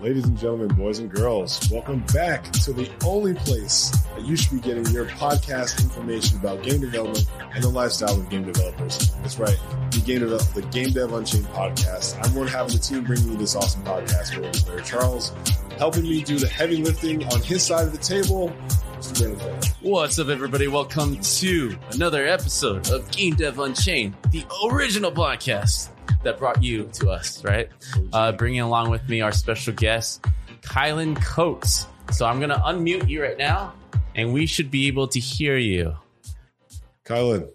Ladies and gentlemen, boys and girls, welcome back to the only place that you should be getting your podcast information about game development and the lifestyle of game developers. That's right, the Game, Devel- the game Dev Unchained podcast. I'm one half of the team bringing you this awesome podcast with Larry Charles, helping me do the heavy lifting on his side of the table. What's up, everybody? Welcome to another episode of Game Dev Unchained, the original podcast that brought you to us, right? Uh, bringing along with me our special guest, Kylan Coates. So I'm going to unmute you right now, and we should be able to hear you. Kylan,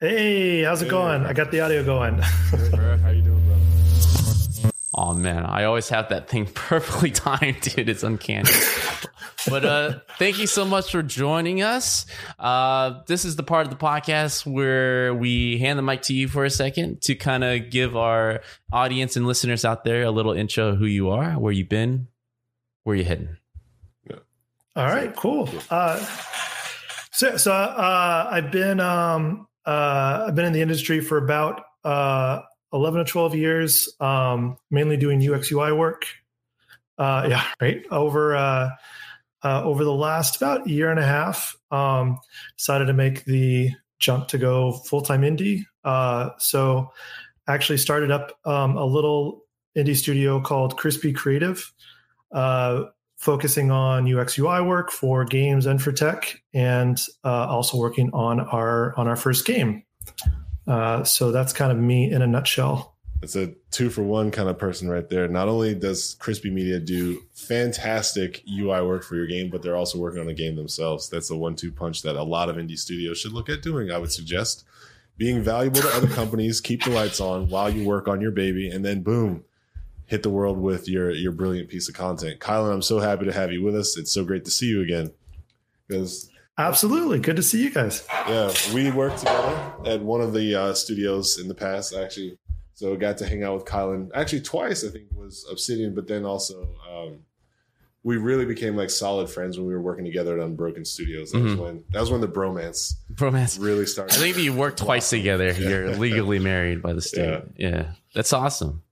Hey, how's it Hey. going? I got the audio going. how you doing, brother? Oh man, I always have that thing perfectly timed, dude. It's uncanny. But uh thank you so much for joining us. Uh this is the part of the podcast where we hand the mic to you for a second to kind of give our audience and listeners out there a little intro of who you are, where you've been, where you're heading. All right, cool. Uh, so, so uh, I've been um, uh, I've been in the industry for about uh, eleven to twelve years, um, mainly doing UX UI work. Yeah, right. Over uh, over the last about year and a half, um, decided to make the jump to go full time indie. Uh, so, actually started up um, a little indie studio called Crispy Creative. Uh, focusing on UX UI work for games and for tech, and uh, also working on our on our first game. Uh, so that's kind of me in a nutshell. It's a two for one kind of person right there. Not only does Crispy Media do fantastic UI work for your game, but they're also working on the game themselves. That's a one two punch that a lot of indie studios should look at doing, I would suggest. Being valuable to other companies, keep the lights on while you work on your baby, and then boom, hit the world with your your brilliant piece of content. Kylan, I'm so happy to have you with us. It's so great to see you again. Because Absolutely, good to see you guys. yeah, we worked together at one of the uh, studios in the past, actually. So got to hang out with Kylan actually twice. I think was Obsidian, but then also um, we really became like solid friends when we were working together at Unbroken Studios. That was Mhm. when that was when the bromance Bromance. really started. I think you worked twice together. You're legally married by the state. Yeah. That's awesome.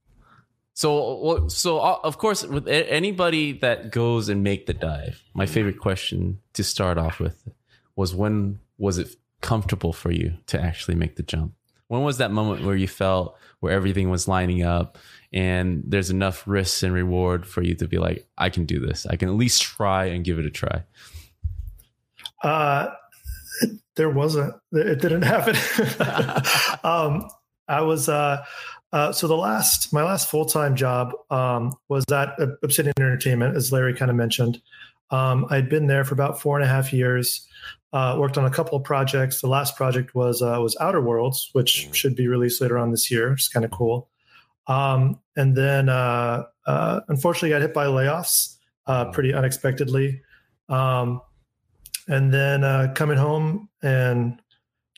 So, so uh, of course, with anybody that goes and make the dive, my favorite question to start off with was when was it comfortable for you to actually make the jump? When was that moment where you felt where everything was lining up and there's enough risks and reward for you to be like, I can do this. I can at least try and give it a try. Uh, there wasn't. It didn't happen. um, I was uh, uh, so the last my last full time job um, was at Obsidian Entertainment, as Larry kind of mentioned. Um, I'd been there for about four and a half years. Uh, worked on a couple of projects. The last project was uh, was Outer Worlds, which should be released later on this year. It's kind of cool. Um, and then, uh, uh, unfortunately, got hit by layoffs uh, pretty unexpectedly. Um, and then uh, coming home and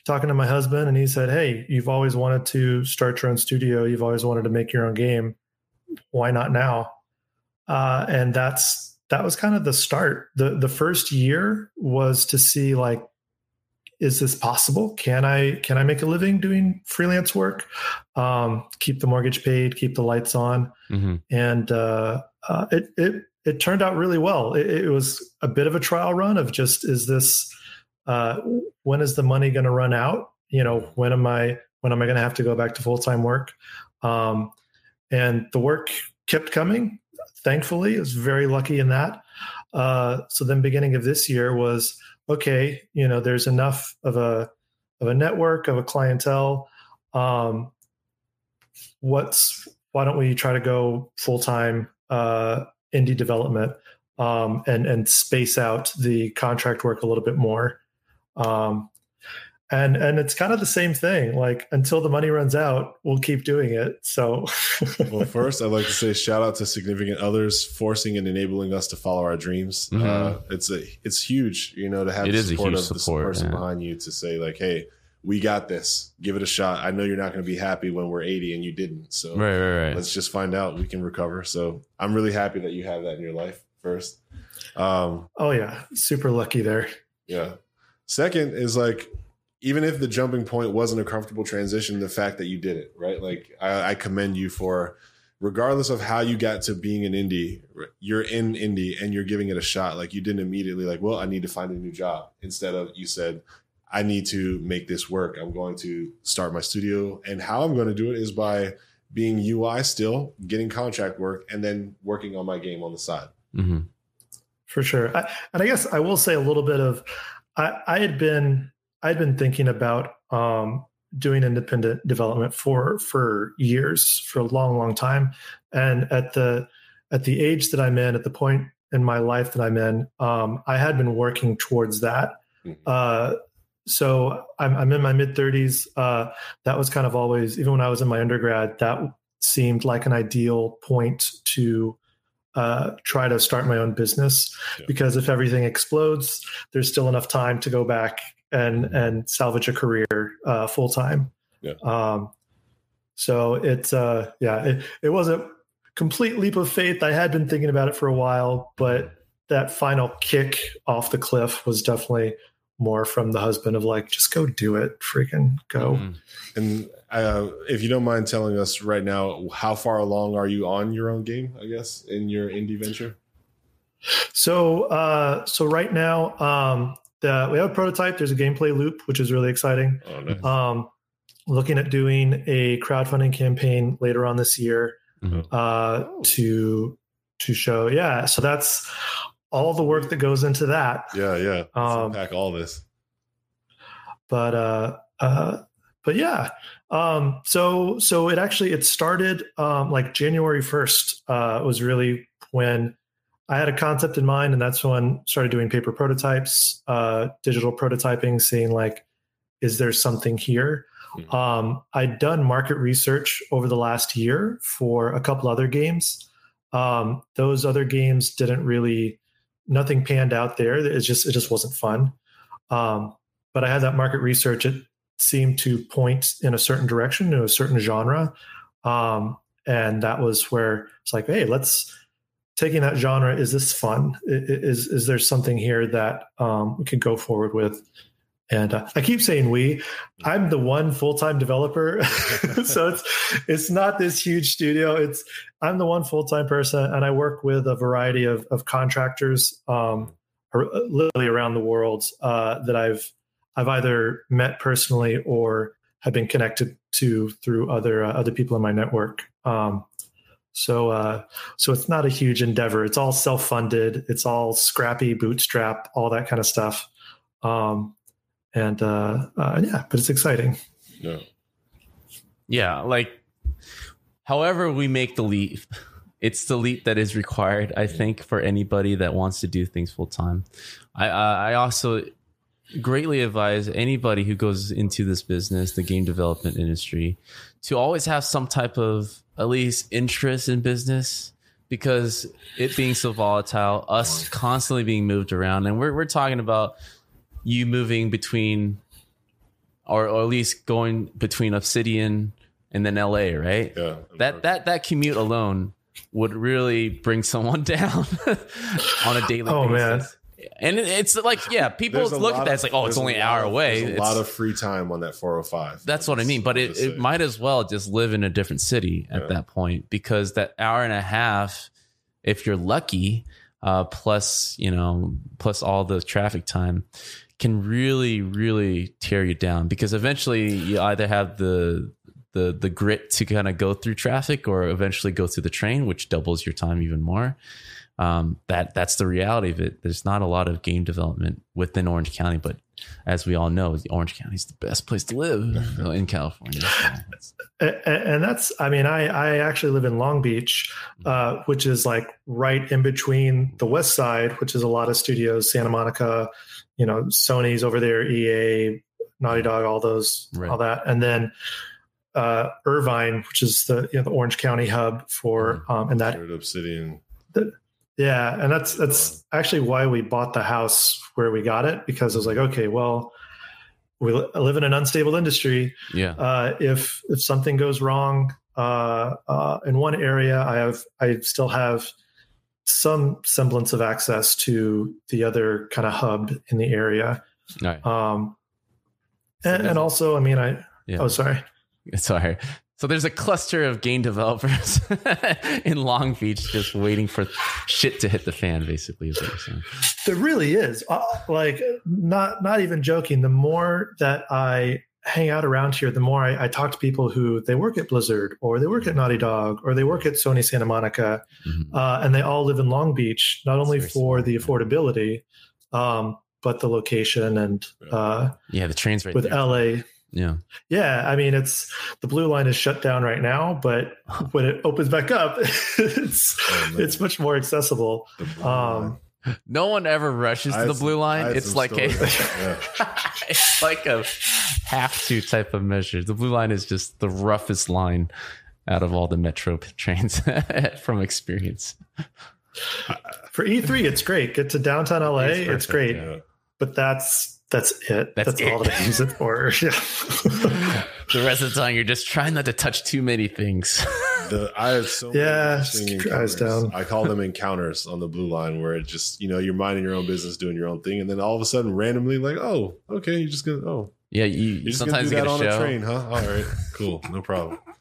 talking to my husband, and he said, "Hey, you've always wanted to start your own studio. You've always wanted to make your own game. Why not now?" Uh, and that's that was kind of the start. the The first year was to see like, is this possible? Can I can I make a living doing freelance work? Um, keep the mortgage paid, keep the lights on, Mm-hmm. and uh, uh, it it it turned out really well. It, it was a bit of a trial run of just is this uh, when is the money going to run out? You know, when am I when am I going to have to go back to full time work? Um, and the work kept coming. Thankfully, I was very lucky in that. Uh, so then, beginning of this year was okay. You know, there's enough of a of a network of a clientele. Um, what's why don't we try to go full time uh, indie development? um, and and space out the contract work a little bit more. Um, and and it's kind of the same thing. Like until the money runs out, we'll keep doing it. So, well, first I'd like to say shout out to significant others forcing and enabling us to follow our dreams. Mm-hmm. Uh, it's a it's huge, you know, to have it the support of support, this person yeah. behind you to say like, hey we got this. Give it a shot. I know you're not going to be happy when we're 80 and you didn't. So right, right, right. let's just find out. We can recover. So I'm really happy that you have that in your life first. Um, oh yeah, super lucky there. Yeah. Second is like, even if the jumping point wasn't a comfortable transition, the fact that you did it, right? Like I, I commend you for, regardless of how you got to being an indie, you're in indie and you're giving it a shot. Like you didn't immediately like, well, I need to find a new job. Instead of you said, I need to make this work. I'm going to start my studio. And how I'm going to do it is by being UI still, getting contract work, and then working on my game on the side. Mm-hmm. For sure. I, and I guess I will say a little bit of I, I had been I had been thinking about um, doing independent development for for years, for a long, long time. And at the at the age that I'm in, at the point in my life that I'm in, um, I had been working towards that. Mm-hmm. Uh, so I'm, I'm in my mid 30s. Uh, that was kind of always, even when I was in my undergrad, that seemed like an ideal point to uh, try to start my own business yeah. because if everything explodes, there's still enough time to go back and and salvage a career uh, full time. Yeah. Um, so it's uh, yeah, it, it was a complete leap of faith. I had been thinking about it for a while, but that final kick off the cliff was definitely more from the husband of like, just go do it, freaking go. Mm-hmm. And uh, if you don't mind telling us right now, how far along are you on your own game? I guess in your indie venture. So, uh, so right now, um, the, we have a prototype. There's a gameplay loop, which is really exciting. Oh, nice. Um, looking at doing a crowdfunding campaign later on this year mm-hmm. uh, to to show. Yeah, so that's all the work that goes into that. Yeah, yeah. Um, unpack all this. But uh, uh, but yeah. Um, so so it actually it started um, like January first uh, was really when I had a concept in mind, and that's when I started doing paper prototypes, uh, digital prototyping, seeing like, is there something here? Mm-hmm. Um, I'd done market research over the last year for a couple other games. Um, those other games didn't really nothing panned out there. It just it just wasn't fun. Um, but I had that market research. It seemed to point in a certain direction, in a certain genre, um, and that was where it's like, hey, let's taking that genre. Is this fun? Is is there something here that um, we could go forward with? And uh, I keep saying we. I'm the one full time developer, so it's it's not this huge studio. It's I'm the one full time person, and I work with a variety of of contractors, um, literally around the world uh, that I've I've either met personally or have been connected to through other uh, other people in my network. Um, so uh, so it's not a huge endeavor. It's all self funded. It's all scrappy, bootstrap, all that kind of stuff. Um, and uh, uh, yeah, but it's exciting. Yeah, yeah. Like, however we make the leap, it's the leap that is required. I think for anybody that wants to do things full time. I I also greatly advise anybody who goes into this business, the game development industry, to always have some type of at least interest in business because it being so volatile, us constantly being moved around, and we're we're talking about you moving between or, or at least going between Obsidian and then LA, right? Yeah. That that that commute alone would really bring someone down on a daily oh, basis. Man. And it's like, yeah, people look at that. It's like, oh, it's only an hour of, away. There's a lot of free time on that 405. That's what I mean. But it, it might as well just live in a different city at yeah. that point because that hour and a half, if you're lucky, uh, plus you know, plus all the traffic time, can really really tear you down because eventually you either have the the the grit to kind of go through traffic or eventually go through the train which doubles your time even more um, that that's the reality of it. There's not a lot of game development within Orange County, but as we all know, Orange County is the best place to live in California. and that's, I mean, I I actually live in Long Beach, uh, which is like right in between the West Side, which is a lot of studios, Santa Monica, you know, Sony's over there, EA, Naughty Dog, all those, right. all that, and then uh, Irvine, which is the you know the Orange County hub for mm-hmm. um, and that Obsidian. The, yeah, and that's that's actually why we bought the house where we got it because I was like, okay, well, we live in an unstable industry. Yeah. Uh, if if something goes wrong uh, uh, in one area, I have I still have some semblance of access to the other kind of hub in the area. Right. Um, and, and also, I mean, I. Yeah. Oh, sorry. Sorry. So there's a cluster of game developers in Long Beach just waiting for shit to hit the fan. Basically, is what you're saying. There really is. Uh, like, not not even joking. The more that I hang out around here, the more I, I, talk to people who they work at Blizzard or they work at Naughty Dog or they work at Sony Santa Monica, mm-hmm. uh, and they all live in Long Beach. Not only for the affordability, um, but the location and uh, yeah, the trains right with there. LA yeah. Yeah. I mean, it's the blue line is shut down right now, but when it opens back up, it's oh, it's much more accessible. Um, no one ever rushes to the blue line. It's like a it's like a have to type of measure. The blue line is just the roughest line out of all the metro trains from experience. For E3, it's great. Get to downtown LA, it's, perfect, it's great. Yeah. But that's that's it. That's, that's it. all that I use it for. Yeah. the rest of the time, you're just trying not to touch too many things. The I have so yeah, eyes down. I call them encounters on the blue line, where it just you know you're minding your own business, doing your own thing, and then all of a sudden, randomly, like, oh, okay, you're just gonna oh yeah, you you're just sometimes gonna do that on show. a train, huh? All right, cool, no problem.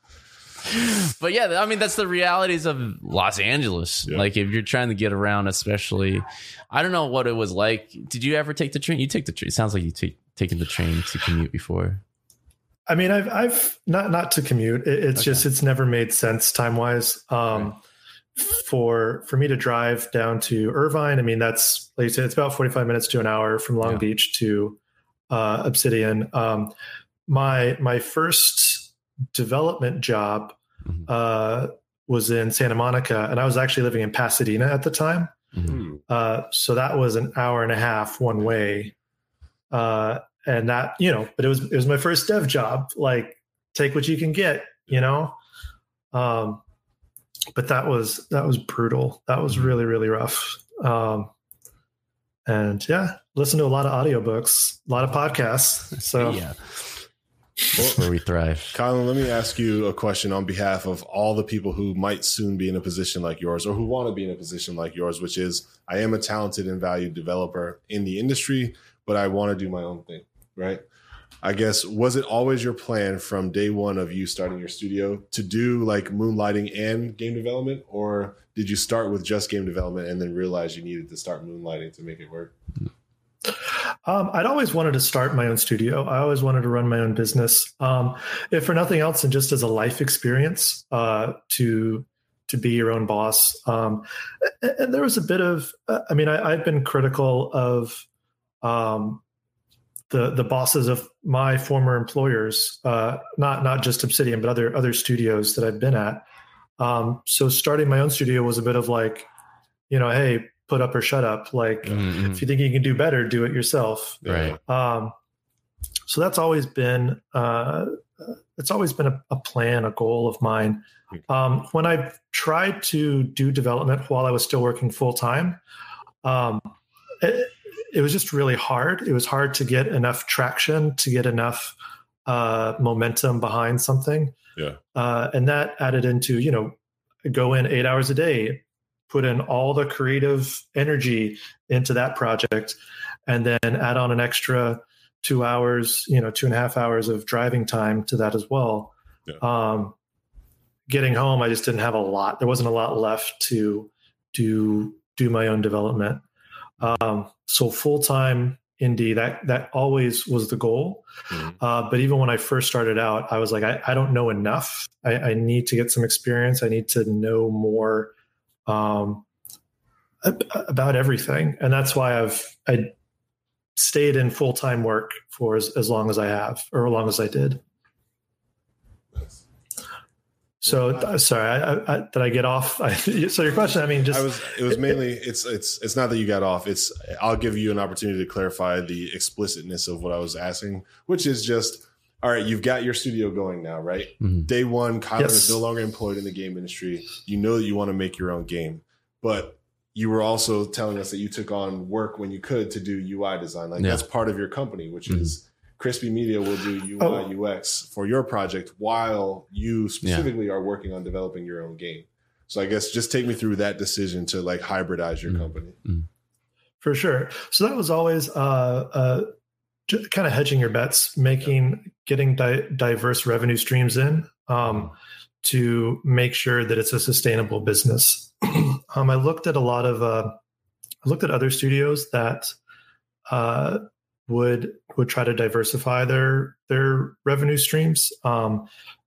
but yeah, I mean that's the realities of Los Angeles. Yeah. Like if you're trying to get around, especially, I don't know what it was like. Did you ever take the train? You take the train. It sounds like you take taken the train to commute before. I mean, I've I've not not to commute. It, it's okay. just it's never made sense time wise. Um, right. For for me to drive down to Irvine, I mean that's like you said, it's about forty five minutes to an hour from Long yeah. Beach to uh, Obsidian. Um, my my first development job mm-hmm. uh, was in Santa Monica, and I was actually living in Pasadena at the time. Mm-hmm. Uh, so that was an hour and a half one way, uh, and that you know, but it was it was my first dev job. Like, take what you can get, you know. Um, but that was that was brutal. That was mm-hmm. really really rough. Um, and yeah, listen to a lot of audiobooks, a lot of podcasts. So yeah. Where we thrive. Colin, let me ask you a question on behalf of all the people who might soon be in a position like yours or who want to be in a position like yours, which is I am a talented and valued developer in the industry, but I want to do my own thing, right? I guess was it always your plan from day one of you starting your studio to do like moonlighting and game development, or did you start with just game development and then realize you needed to start moonlighting to make it work? Um, I'd always wanted to start my own studio. I always wanted to run my own business, um, if for nothing else, and just as a life experience uh, to to be your own boss. Um, and there was a bit of, uh, I mean, I, have been critical of um, the the bosses of my former employers, uh, not not just Obsidian, but other other studios that I've been at. Um, so starting my own studio was a bit of like, you know, hey, put up or shut up. Like mm-hmm. if you think you can do better, do it yourself. Right. Um, so that's always been uh, it's always been a, a, plan, a goal of mine. Um, when I tried to do development while I was still working full time, um, it, it, was just really hard. It was hard to get enough traction, to get enough uh, momentum behind something. Yeah. Uh, and that added into you know go in eight hours a day put in all the creative energy into that project and then add on an extra two hours you know two and a half hours of driving time to that as well. Yeah. um, getting home i just didn't have a lot. There wasn't a lot left to do do my own development. Um, so full-time indie that that always was the goal. Mm-hmm. uh, but even when i first started out i was like i, I don't know enough. I, I, need to get some experience. I need to know more um, about everything, and that's why I've I stayed in full time work for as, as long as I have, or as long as I did. So uh, sorry, I, I, did I get off? so your question, I mean, just I was. It was mainly. It's it's it's not that you got off. It's I'll give you an opportunity to clarify the explicitness of what I was asking, which is just all right. You've got your studio going now, right? Mm-hmm. Day one, Kyler yes. is no longer employed in the game industry. You know that you want to make your own game, but you were also telling us that you took on work when you could to do UI design. Like yeah. that's part of your company, which mm-hmm. is Crispy Media will do UI oh. UX for your project while you specifically yeah. are working on developing your own game. So I guess just take me through that decision to like hybridize your mm-hmm. company. Mm-hmm. For sure. So that was always uh, uh, kind of hedging your bets, making getting di- diverse revenue streams in um, to make sure that it's a sustainable business. um, I looked at a lot of uh, I looked at other studios that uh, would would try to diversify their their revenue streams. Um,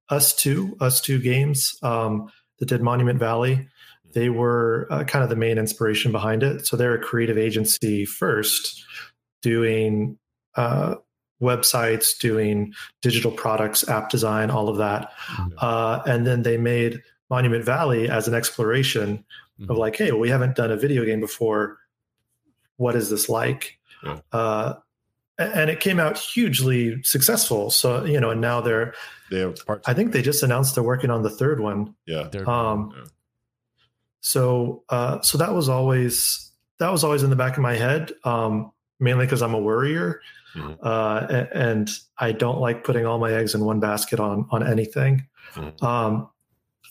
two, ustwo games um, that did Monument Valley, they were uh, kind of the main inspiration behind it. So they're a creative agency first, doing uh, websites, doing digital products, app design, all of that, mm-hmm. uh, and then they made Monument Valley as an exploration mm-hmm. of like, hey, well, we haven't done a video game before. What is this like? Yeah. Uh, and it came out hugely successful. So you know, and now they're they have I think they just announced they're working on the third one. Yeah. Um. Yeah. So uh, so that was always that was always in the back of my head, um, mainly because I'm a worrier, mm-hmm. uh, and I don't like putting all my eggs in one basket on on anything. Mm-hmm. Um,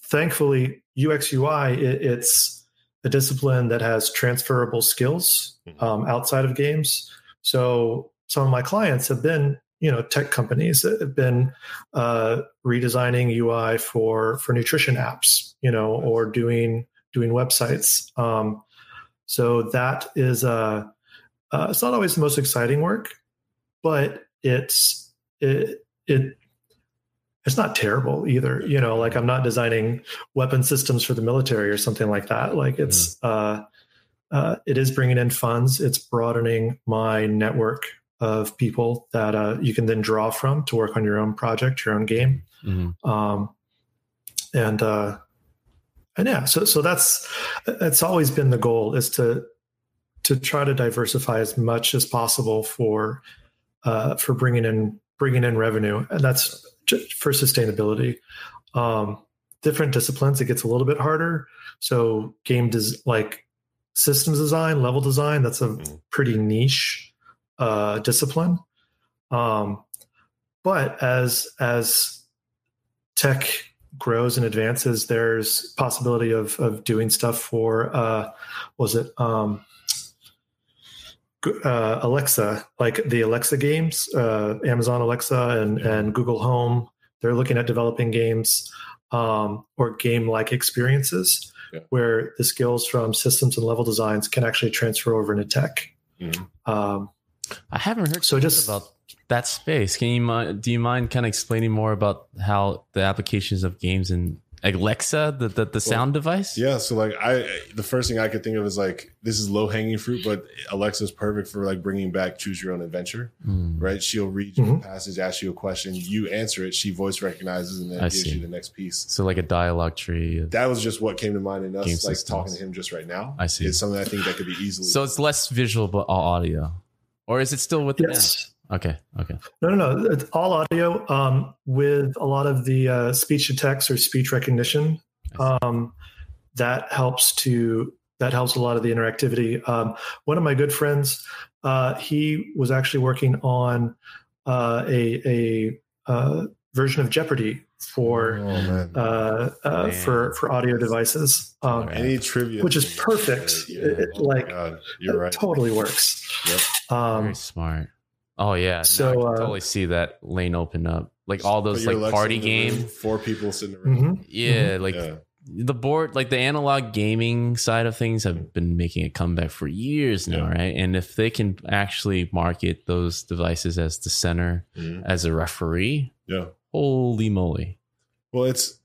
thankfully, UX UI it, it's a discipline that has transferable skills mm-hmm. um, outside of games. So some of my clients have been you know tech companies that have been uh, redesigning UI for for nutrition apps, you know, or doing doing websites. Um, so that is uh, uh, it's not always the most exciting work, but it's it it it's not terrible either. You know, like I'm not designing weapon systems for the military or something like that. Like it's mm. uh, uh, it is bringing in funds. It's broadening my network of people that uh, you can then draw from to work on your own project, your own game. Mm-hmm. Um, and uh, and yeah, so so that's that's always been the goal is to to try to diversify as much as possible for uh, for bringing in bringing in revenue, and that's for sustainability. Um, different disciplines, it gets a little bit harder. So game does like systems design, level design, that's a mm-hmm. pretty niche uh, discipline. Um, but as as tech grows and advances, there's possibility of of doing stuff for uh, was it um, uh, Alexa, like the Alexa games, uh, Amazon Alexa and and Google Home. They're looking at developing games um, or game like experiences yeah. where the skills from systems and level designs can actually transfer over into tech. Mm-hmm. Um, I haven't heard so just about that space. Can you do you mind kind of explaining more about how the applications of games and Alexa, the the, the sound well, device? Yeah, so like I the first thing I could think of is like this is low hanging fruit, but Alexa's perfect for like bringing back choose your own adventure, mm. right? She'll read mm-hmm. passage, ask you a question, you answer it, she voice recognizes, and then I gives see. you the next piece. So like a dialogue tree. That was just what came to mind in us, like systems. talking to him just right now. I see. It's something I think that could be easily. So it's less visual but all audio or is it still with the yes. Okay. Okay. No, no, no. It's all audio um, with a lot of the uh, speech to text or speech recognition. Um, that helps to that helps a lot of the interactivity. Um, one of my good friends, uh, he was actually working on uh, a a uh, version of Jeopardy for oh, uh, uh, for for audio devices. Um, Any trivia, which is perfect. Yeah. It, it, oh like you're right, totally works. Yep. Um, Very smart. Oh yeah, so no, I uh, totally see that lane open up. Like all those like party game, four people sitting around. Mm-hmm. Yeah, mm-hmm. like. Yeah. The board, like the analog gaming side of things, have been making a comeback for years now, yeah. right? And if they can actually market those devices as the center, mm-hmm. as a referee, yeah, Holy moly. Well, it's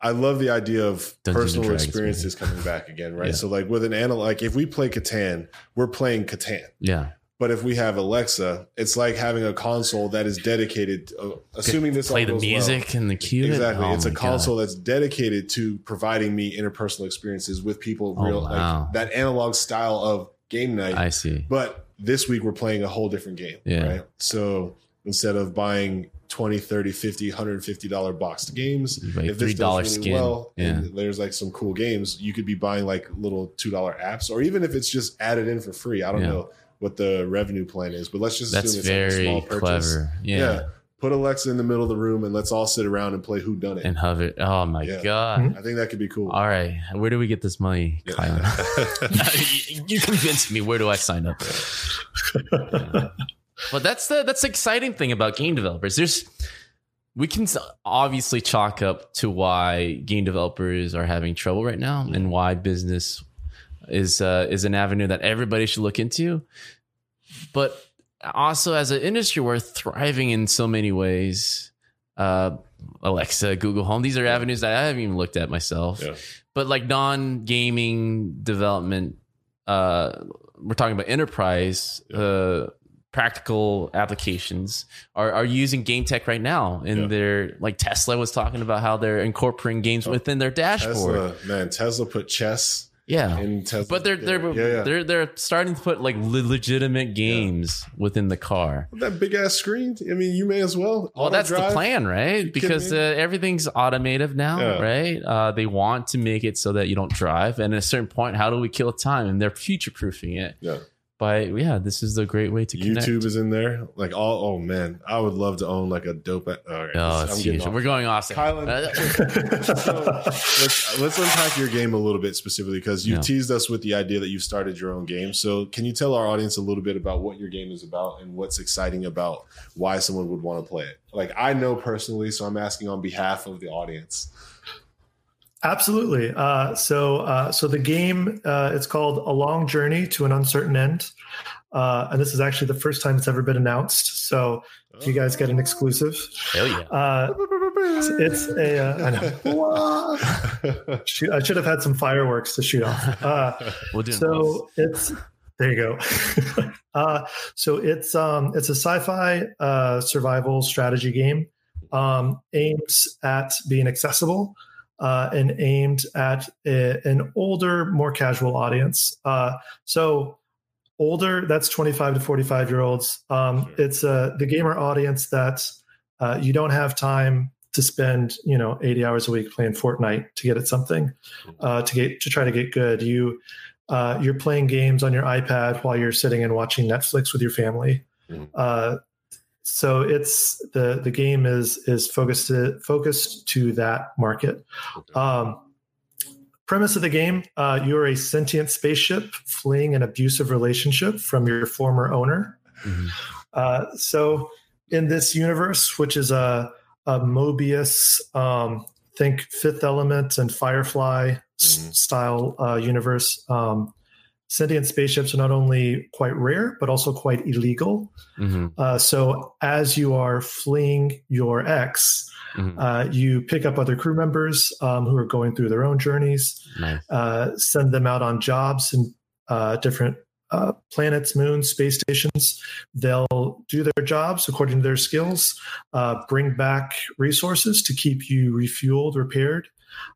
I love the idea of Dungeons personal Dragons, experiences coming back again, right? Yeah. So like with an analog, like if we play Catan, we're playing Catan. Yeah. But if we have Alexa, it's like having a console that is dedicated. Uh, assuming this Play all the goes well. music and the cue. Exactly, Oh it's a my God. console that's dedicated to providing me interpersonal experiences with people. Oh, Real wow. like that analog style of game night. I see. But this week we're playing a whole different game. Yeah. Right. So instead of buying 20, 30, 50, 150 dollar boxed games, buy if this $3 does really skin. well Yeah. and there's like some cool games, you could be buying like little two dollar apps, or even if it's just added in for free. I don't Yeah. know what the revenue plan is, but let's just That's assume it's like a very small purchase. clever. Yeah. Put Alexa in the middle of the room and let's all sit around and play Who Done It. And hover. Oh my Yeah. God. Mhm. I think that could be cool. All right. Where do we get this money, Yeah. Kylan? you convinced me. Where do I sign up? But that's the that's the exciting thing about game developers. There's we can s- obviously chalk up to why game developers are having trouble right now and why business is uh, is an avenue that everybody should look into. But also as an industry, we're thriving in so many ways. Uh, Alexa, Google Home, these are avenues that I haven't even looked at myself. Yeah. But like non gaming development, uh, we're talking about enterprise. Uh, practical applications are, are using game tech right now and Yeah. they're like tesla was talking about how they're incorporating games Oh, within their dashboard Tesla, man, Tesla put chess yeah in Tesla. but they're they're yeah, yeah. they're they're starting to put like legitimate games within the car that big ass screen. I mean, you may as well. well that's the plan right because uh, everything's automated now Yeah. right uh, they want to make it so that you don't drive and at a certain point how do we kill time and they're future proofing it Yeah. By yeah this is a great way to connect YouTube is in there. Like all. Oh man, I would love to own like a dope. All right, oh I'm huge off. we're going off Kylan. Uh, let's let's unpack your game a little bit specifically because you Yeah. teased us with the idea that you've started your own game. So can you tell our audience a little bit about what your game is about and what's exciting about why someone would want to play it? Like I know personally, so I'm asking on behalf of the audience. Absolutely. Uh, so, uh, so the game uh, it's called A Long Journey to an Uncertain End, uh, and this is actually the first time it's ever been announced. So, if you guys get an exclusive, hell yeah uh, it's, it's a uh, I know. Shoot, I should have had some fireworks to shoot off. Uh, we'll do so it's there you go. uh, so it's um, it's a sci-fi uh, survival strategy game um, aimed at being accessible uh, and aimed at a, an older, more casual audience. Uh, so older, that's 25 to 45 year olds. Um, It's uh, the gamer audience that uh, you don't have time to spend, you know, 80 hours a week playing Fortnite to get at something, uh, to get to try to get good. You uh, you're playing games on your iPad while you're sitting and watching Netflix with your family. Mhm. Uh, so it's the the game is is focused to, focused to that market. Um, premise of the game: uh, you are a sentient spaceship fleeing an abusive relationship from your former owner. Mhm. Uh, so in this universe, which is a, a Mobius, um, think Fifth Element and Firefly Mhm. style uh, universe, um, sentient spaceships are not only quite rare but also quite illegal. Mhm. Uh, so as you are fleeing your ex, Mhm. uh, you pick up other crew members um, who are going through their own journeys nice uh, send them out on jobs and uh, different uh, planets, moons, space stations. They'll do their jobs according to their skills, uh, bring back resources to keep you refueled, repaired,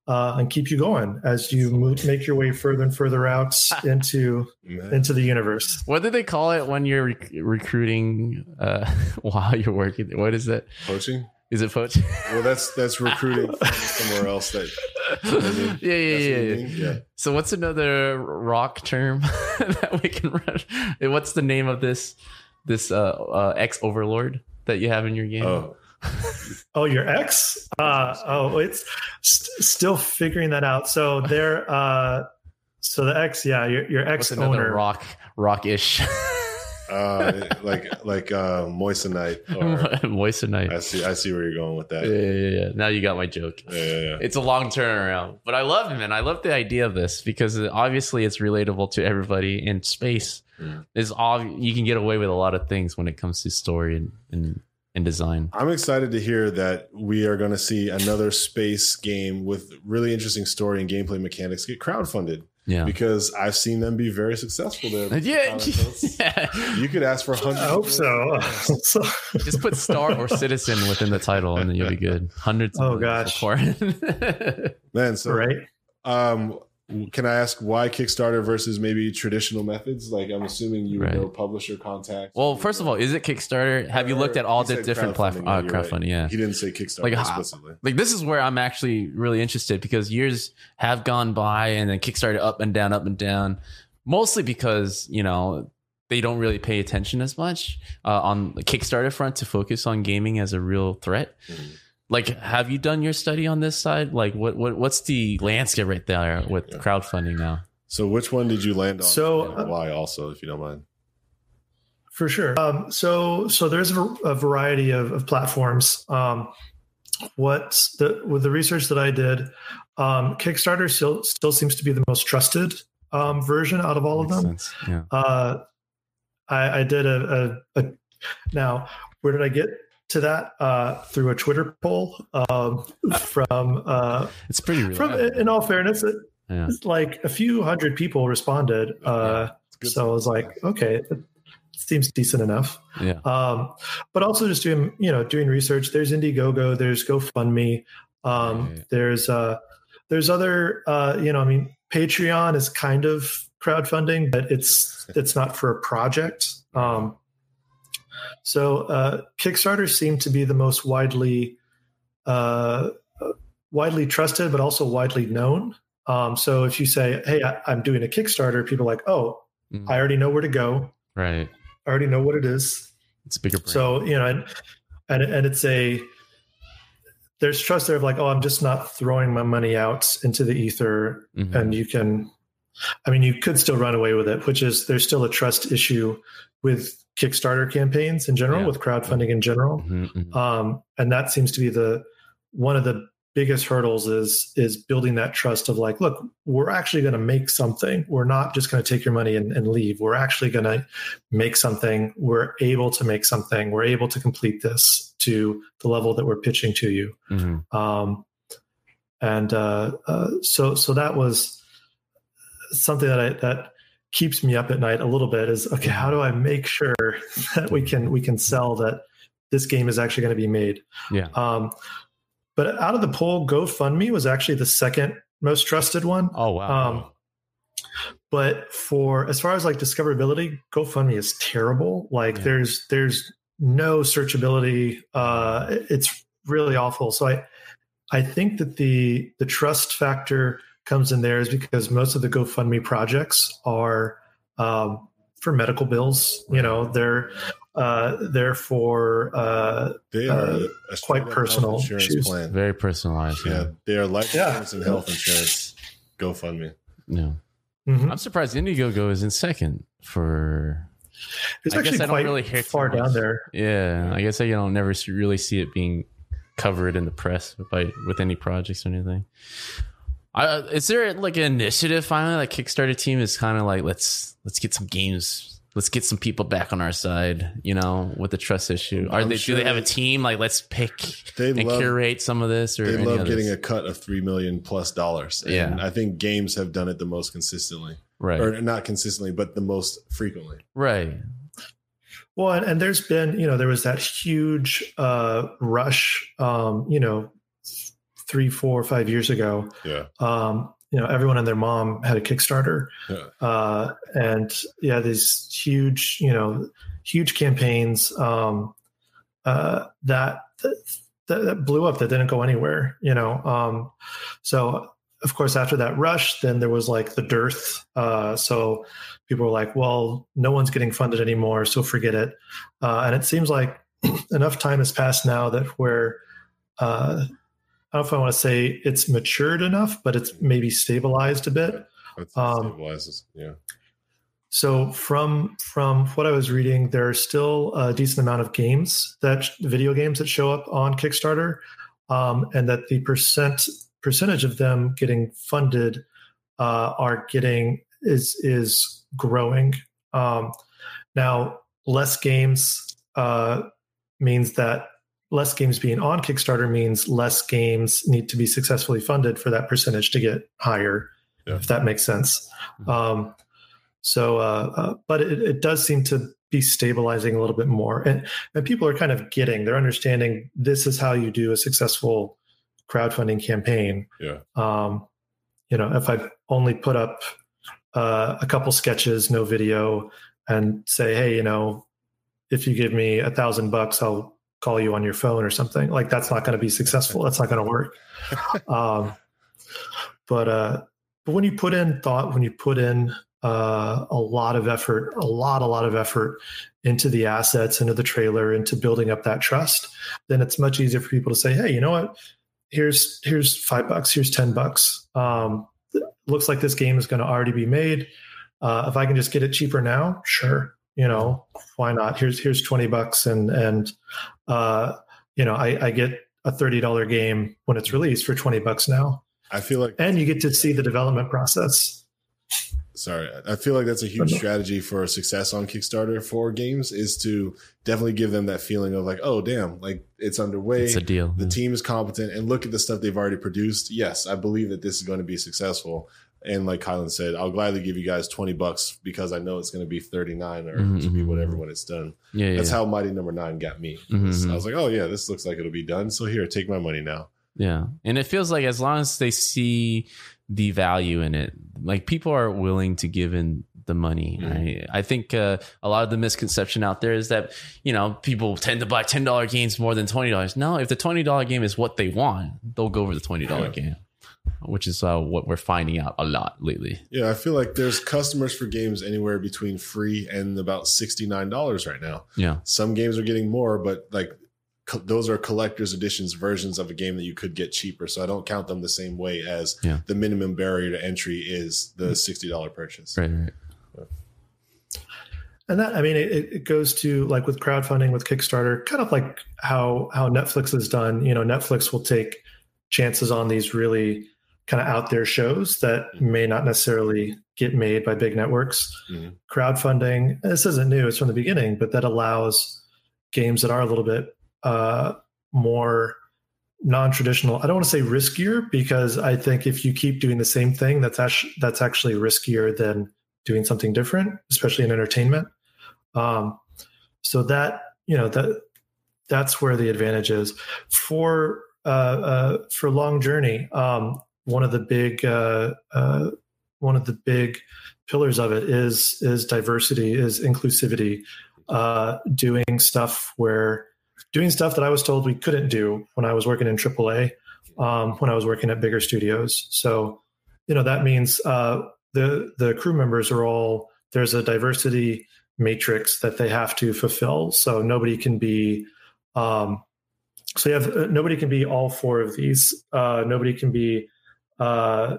uh, and keep you going as you move, make your way further and further out into into the universe. What do they call it when you're rec- recruiting uh, while you're working? What is it? Coaching? Is it poaching? Well, that's that's recruiting from somewhere else. That yeah, yeah, yeah, yeah. Yeah. So, what's another rock term that we can run? What's the name of this this uh, uh, ex overlord that you have in your game? oh, Oh, your ex? Uh, oh, it's st- still figuring that out. So they're uh, so the ex, yeah, your your ex what's another owner. rock rock-ish? uh, like like uh, moissanite. Or, Moissanite. I see. I see where you're going with that. yeah, yeah. Yeah. Now you got my joke. Yeah, yeah, yeah. It's a long turnaround, but I love it, man. I love the idea of this because obviously it's relatable to everybody in space. Mm. Is all you can get away with a lot of things when it comes to story and, and in design. I'm excited to hear that we are going to see another space game with really interesting story and gameplay mechanics get crowdfunded. Yeah. Because I've seen them be very successful there. Yeah. You could ask for hundreds. I hope so. so. Just put star or citizen within the title and then you'll be good. Hundreds Oh gosh. Man, so right. Um can I ask why Kickstarter versus maybe traditional methods? Like I'm assuming you Right. know publisher contacts. well, first of all, is it Kickstarter? Have you looked at all the different platforms? Uh, you're crowdfunding, right. yeah. He didn't say Kickstarter Like, explicitly. like this is where I'm actually really interested because years have gone by and then Kickstarter up and down, up and down, mostly because you know they don't really pay attention as much uh, on the Kickstarter front to focus on gaming as a real threat. Mhm. Like, have you done your study on this side? Like, what what what's the landscape right there with Yeah. crowdfunding now? So which one did you land on? So, and uh, why also, if you don't mind? For sure. Um, so so there's a, a variety of, of platforms. Um, what the with the research that I did, um, Kickstarter still still seems to be the most trusted um, version out of all of them. sense. Yeah. Uh, I, I did a, a, a now where did I get to that uh, through a Twitter poll um, from uh, It's pretty from in all fairness, it, Yeah. it's like a few hundred people responded. Uh, good so I was like, okay, it seems decent enough. Yeah. Um, but also just doing, you know, doing research. There's Indiegogo, there's GoFundMe, um, Right. there's uh, there's other, uh, you know, I mean, Patreon is kind of crowdfunding, but it's it's not for a project. Um, so uh, Kickstarter seemed to be the most widely uh, widely trusted, but also widely known. Um, so if you say, "Hey, I, I'm doing a Kickstarter," people are like, "Oh, Mm. I already know where to go. Right. I already know what it is." It's a bigger. Brand. So you know, and and, and it's a there's trust there of like, oh, I'm just not throwing my money out into the ether, Mhm. and you can. I mean, you could still run away with it, which is there's still a trust issue with Kickstarter campaigns in general, Yeah. with crowdfunding in general, Mhm, mhm. um, and that seems to be the one of the biggest hurdles is is building that trust of like, look, we're actually going to make something. We're not just going to take your money and, and leave. We're actually going to make something. We're able to make something. We're able to complete this to the level that we're pitching to you. Mhm. Um, and uh, uh, so so that was something that I, that keeps me up at night a little bit. Is okay. How do I make sure that we can we can sell that this game is actually going to be made? Yeah. Um, but out of the poll, GoFundMe was actually the second most trusted one. Oh wow. Um, but for as far as like discoverability, GoFundMe is terrible. Like Yeah. there's there's no searchability. Uh, it's really awful. So I I think that the the trust factor comes in there is because most of the GoFundMe projects are um, for medical bills. You know, they're uh, they're for uh, They are uh, quite personal insurance issues. plan. Very personalized. yeah, Yeah. they are life Yeah. insurance and health insurance. GoFundMe. Yeah. mhm. I'm surprised Indiegogo is in second for. it's I guess actually I don't quite really hear too far down there. Yeah, I guess I don't never really see it being covered in the press by with any projects or anything. Uh, is there like an initiative finally? Like Kickstarter team is kind of like let's let's get some games, let's get some people back on our side. You know, with the trust issue. Are I'm they? sure do they have a team? Like let's pick They and love curate some of this, or they any love others? getting a cut of three million plus dollars. And Yeah. I think games have done it the most consistently, right, or not consistently, but the most frequently. right, Well, and, and there's been, you know, there was that huge uh, rush, um, you know, three, four, five years ago. Yeah, Um, you know, everyone and their mom had a Kickstarter, yeah, uh, and yeah, these huge, you know, huge campaigns um, uh, that, that that blew up that didn't go anywhere. You know, um, so of course after that rush, then there was like the dearth. Uh, so people were like, "Well, no one's getting funded anymore, so forget it." Uh, and it seems like enough time has passed now that where uh, I don't know if I want to say it's matured enough, but it's maybe stabilized a bit. Um, stabilizes. Yeah, So from from what I was reading, there are still a decent amount of games that video games that show up on Kickstarter, um, and that the percent percentage of them getting funded uh, are getting is is growing. Um, now, less games uh, means that less games being on Kickstarter means less games need to be successfully funded for that percentage to get higher, yeah. if that makes sense. Mm-hmm. Um, so, uh, uh, but it, it, does seem to be stabilizing a little bit more, and and people are kind of getting, they're understanding this is how you do a successful crowdfunding campaign. Yeah. Um, you know, if I only put up uh, a couple sketches, no video, and say, hey, you know, if you give me a thousand bucks, I'll call you on your phone or something. Like that's not going to be successful. That's not going to work. um, but uh, but when you put in thought, when you put in uh, a lot of effort, a lot, a lot of effort into the assets, into the trailer, into building up that trust, then it's much easier for people to say, hey, you know what? Here's here's five bucks. Here's ten bucks. Um, looks like this game is going to already be made. Uh, if I can just get it cheaper now, sure. You know, why not? Here's here's twenty bucks, and and uh, you know, I, I get a thirty dollar game when it's released for twenty bucks now. I feel like, and you get to see the development process. Sorry, I feel like that's a huge strategy for success on Kickstarter for games is to definitely give them that feeling of like, oh damn, like it's underway. It's a deal. The yeah. team is competent, and look at the stuff they've already produced. Yes, I believe that this is going to be successful. And like Kylan said, I'll gladly give you guys 20 bucks because I know it's going to be 39 or mm-hmm. to be mm-hmm. whatever when it's done. Yeah, That's yeah. how Mighty Number no. Nine got me. Mm-hmm. I was like, oh, yeah, this looks like it'll be done. So here, take my money now. Yeah. And it feels like as long as they see the value in it, like people are willing to give in the money. Mm-hmm. Right? I think uh, a lot of the misconception out there is that you know people tend to buy ten dollar games more than twenty dollars. No, if the twenty dollar game is what they want, they'll go over the twenty dollar game which is uh, what we're finding out a lot lately. Yeah, I feel like there's customers for games anywhere between free and about $69 right now. Yeah. Some games are getting more, but like co- those are collector's editions versions of a game that you could get cheaper. So I don't count them the same way as yeah. the minimum barrier to entry is the $60 purchase. Right, right. And that, I mean, it, it goes to like with crowdfunding, with Kickstarter, kind of like how how Netflix is done. You know, Netflix will take chances on these really kind of out there shows that mm-hmm. may not necessarily get made by big networks. Mm-hmm. Crowdfunding, this isn't new, it's from the beginning, but that allows games that are a little bit uh, more non-traditional. I don't want to say riskier because I think if you keep doing the same thing, that's actually that's actually riskier than doing something different, especially in entertainment. Um, so that you know that that's where the advantage is for for long journey. Um, one of the big uh, uh, one of the big pillars of it is is diversity, is inclusivity. Uh, doing stuff where doing stuff that I was told we couldn't do when I was working in AAA, um, when I was working at bigger studios. So, you know, that means uh, the the crew members are all there's a diversity matrix that they have to fulfill. So nobody can be um, so you have uh, nobody can be all four of these. Uh, nobody can be uh,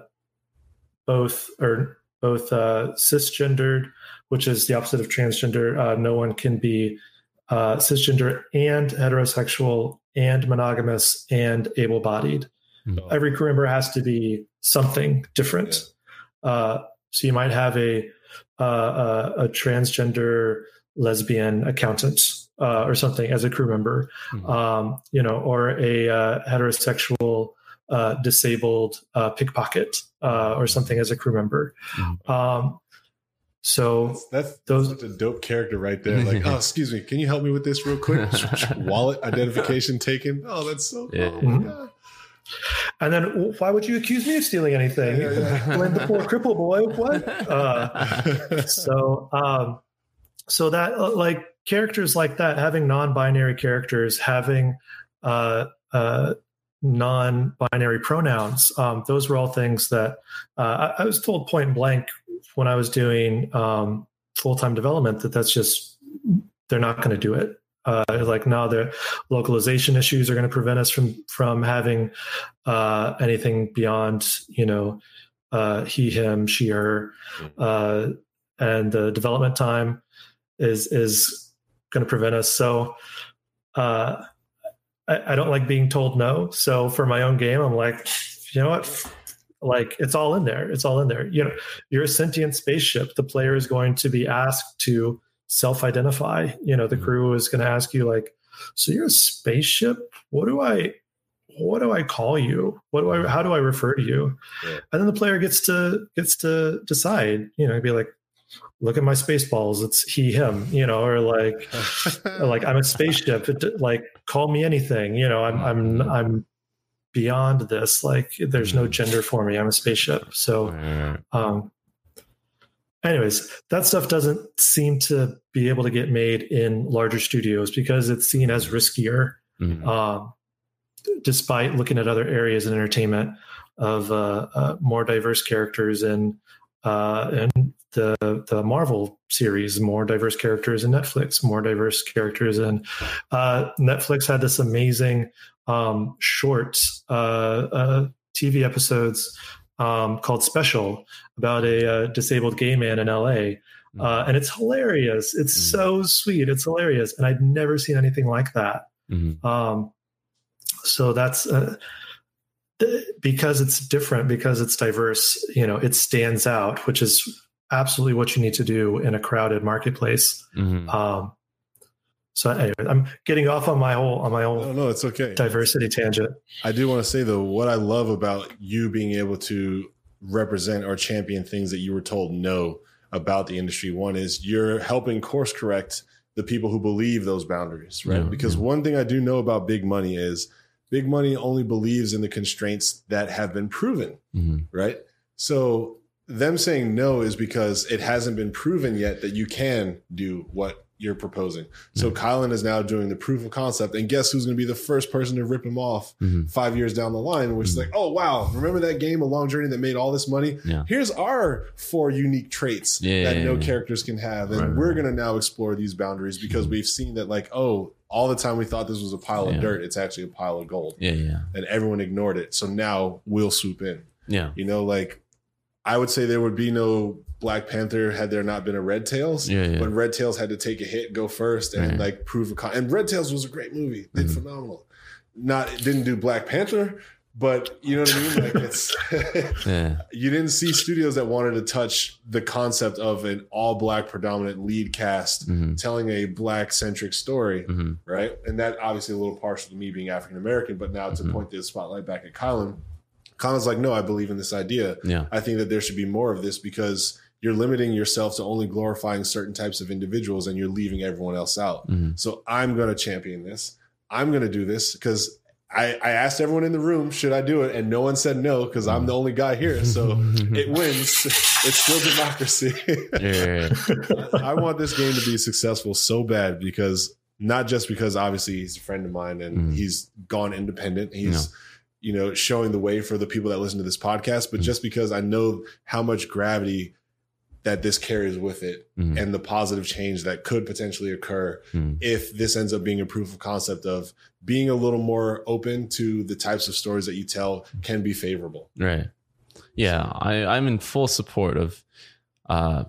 both or both uh, cisgendered, which is the opposite of transgender. Uh, no one can be uh, cisgender and heterosexual and monogamous and able-bodied. No. Hmm. Every crew member has to be something different. Yeah. Uh, so you might have a, a, a transgender lesbian accountant uh, or something as a crew member, mm-hmm. um, you know, or a uh, heterosexual uh, disabled uh, pickpocket uh, or something as a crew member. Mm-hmm. Um, so that's, that's those such a dope character right there. Like, oh, excuse me, can you help me with this real quick? Wallet identification taken. Oh, that's so cool. Yeah. Mm-hmm. And then, why would you accuse me of stealing anything? Yeah, yeah. Blame the poor cripple boy. What? Uh, so, um, so that like characters like that, having non-binary characters, having uh, uh, non-binary pronouns, um, those were all things that uh, I, I, was told point blank when I was doing um, full-time development that that's just they're not going to do it. Uh, like now, the localization issues are going to prevent us from from having uh, anything beyond you know uh, he, him, she, her, mm. and the development time is is going to prevent us. So uh, I, I, don't like being told no. So for my own game, I'm like, you know what? Like it's all in there. It's all in there. You know, you're a sentient spaceship. The player is going to be asked to self-identify. You know, the mm-hmm. crew is going to ask you like, so you're a spaceship. What do I what do I call you? What do I how do I refer to you? Yeah. And then the player gets to gets to decide, you know, be like, look at my space balls. It's he, him, you know, or like like I'm a spaceship. It, like call me anything, you know, I'm I'm. I'm beyond this. Like there's no mm-hmm. gender for me. I'm a spaceship. So um anyways, that stuff doesn't seem to be able to get made in larger studios because it's seen as riskier. Mm-hmm. Um, despite looking at other areas in entertainment of uh, uh, more diverse characters and uh, and the the Marvel series, more diverse characters in Netflix, more diverse characters and uh, Netflix had this amazing um, shorts uh, uh, TV episodes um, called Special about a, a, disabled gay man in LA. Mm. Uh, and it's hilarious. It's mm. so sweet. It's hilarious. And I'd never seen anything like that. Mm-hmm. Um, so that's uh, because it's different, because it's diverse, you know, it stands out, which is absolutely what you need to do in a crowded marketplace. Mm-hmm. Um, so anyway, I'm getting off on my whole on my own. No, no, it's okay. Diversity tangent. I do want to say though, what I love about you being able to represent or champion things that you were told no about the industry. One is you're helping course correct the people who believe those boundaries, right? Yeah, because yeah. one thing I do know about big money is big money only believes in the constraints that have been proven, mm-hmm. right? So them saying no is because it hasn't been proven yet that you can do what you're proposing. So mm-hmm. Kylan is now doing the proof of concept, and guess who's going to be the first person to rip him off mm-hmm. five years down the line? Which mm-hmm. is like, oh wow, remember that game, A Long Journey, that made all this money? Yeah. Here's our four unique traits yeah, that yeah, no characters can have, and right, we're right. going to now explore these boundaries because we've seen that, like, oh, all the time we thought this was a pile of dirt, it's actually a pile of gold. Yeah, yeah. And everyone ignored it. So now we'll swoop in. Yeah. You know, like I would say there would be no Black Panther had there not been a Red Tails. Yeah, yeah. But Red Tails had to take a hit, go first, and like prove a con. And Red Tails was a great movie, did mm-hmm. phenomenal. Not didn't do Black Panther, but you know what I mean. Like it's yeah. you didn't see studios that wanted to touch the concept of an all black predominant lead cast mm-hmm. telling a black centric story, mm-hmm. right? And that obviously a little partial to me being African American, but now to mm-hmm. point the spotlight back at Kylan. Kylan's like, no, I believe in this idea. Yeah. I think that there should be more of this because you're limiting yourself to only glorifying certain types of individuals and you're leaving everyone else out. Mm-hmm. So I'm going to champion this. I'm going to do this because I, I, asked everyone in the room, should I do it? And no one said no because I'm the only guy here. So it wins. It's still democracy. I want this game to be successful so bad because not just because obviously he's a friend of mine and mm-hmm. he's gone independent. He's, no. you know, showing the way for the people that listen to this podcast, but mm-hmm. just because I know how much gravity that this carries with it mm-hmm. and the positive change that could potentially occur mm-hmm. if this ends up being a proof of concept of being a little more open to the types of stories that you tell can be favorable. Right. Yeah, I, I'm in full support of uh,